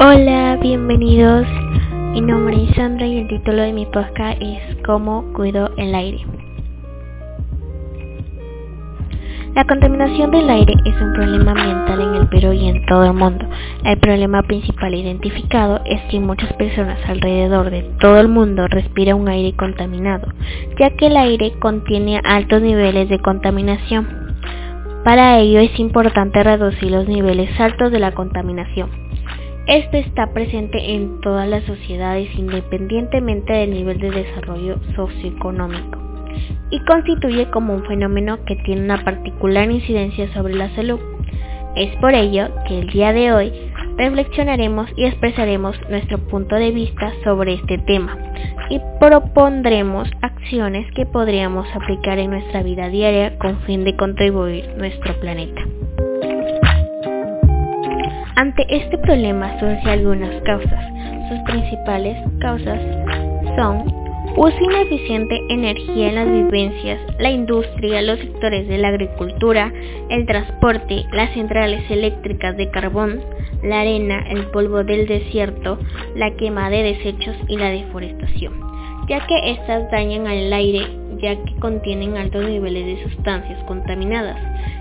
Hola, bienvenidos. Mi nombre es Sandra y el título de mi podcast es Cómo cuido el aire. La contaminación del aire es un problema ambiental en el Perú y en todo el mundo. El problema principal identificado es que muchas personas alrededor de todo el mundo respiran un aire contaminado, ya que el aire contiene altos niveles de contaminación. Para ello es importante reducir los niveles altos de la contaminación. Esto está presente en todas las sociedades independientemente del nivel de desarrollo socioeconómico y constituye como un fenómeno que tiene una particular incidencia sobre la salud. Es por ello que el día de hoy reflexionaremos y expresaremos nuestro punto de vista sobre este tema y propondremos acciones que podríamos aplicar en nuestra vida diaria con fin de contribuir nuestro planeta. Ante este problema surgen algunas causas. Sus principales causas son Uso ineficiente energía en las vivencias, la industria, los sectores de la agricultura, el transporte, las centrales eléctricas de carbón, la arena, el polvo del desierto, la quema de desechos y la deforestación, ya que estas dañan al aire ya que contienen altos niveles de sustancias contaminadas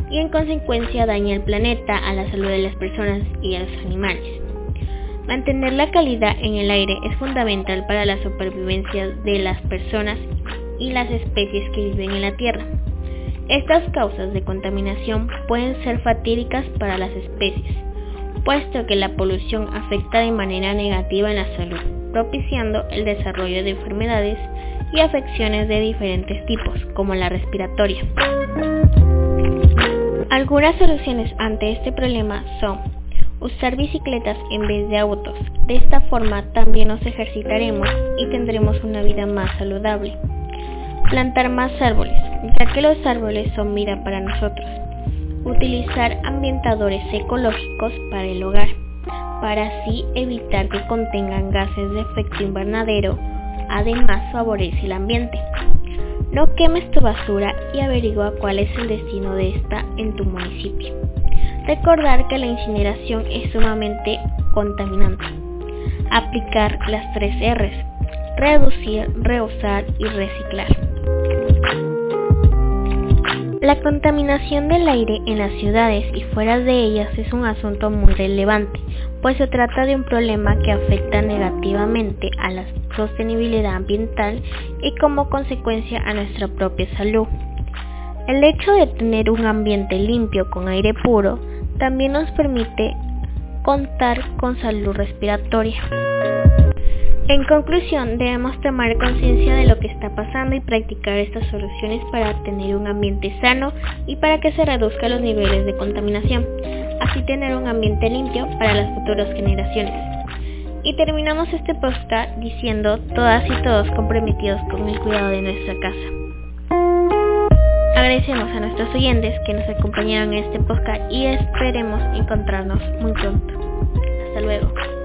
y en consecuencia daña al planeta, a la salud de las personas y a los animales. Mantener la calidad en el aire es fundamental para la supervivencia de las personas y las especies que viven en la Tierra. Estas causas de contaminación pueden ser fatídicas para las especies, puesto que la polución afecta de manera negativa en la salud, propiciando el desarrollo de enfermedades y afecciones de diferentes tipos, como la respiratoria. Algunas soluciones ante este problema son usar bicicletas en vez de autos. De esta forma también nos ejercitaremos y tendremos una vida más saludable. Plantar más árboles, ya que los árboles son vida para nosotros. Utilizar ambientadores ecológicos para el hogar, para así evitar que contengan gases de efecto invernadero. Además favorece el ambiente. No quemes tu basura y averigua cuál es el destino de esta en tu municipio. Recordar que la incineración es sumamente contaminante. Aplicar las tres R's. Reducir, reusar y reciclar. La contaminación del aire en las ciudades y fuera de ellas es un asunto muy relevante, pues se trata de un problema que afecta negativamente a la sostenibilidad ambiental y como consecuencia a nuestra propia salud. El hecho de tener un ambiente limpio con aire puro también nos permite contar con salud respiratoria. En conclusión, debemos tomar conciencia de lo que está pasando y practicar estas soluciones para tener un ambiente sano y para que se reduzcan los niveles de contaminación, así tener un ambiente limpio para las futuras generaciones. Y terminamos este podcast diciendo todas y todos comprometidos con el cuidado de nuestra casa. Agradecemos a nuestros oyentes que nos acompañaron en este podcast y esperemos encontrarnos muy pronto. Hasta luego.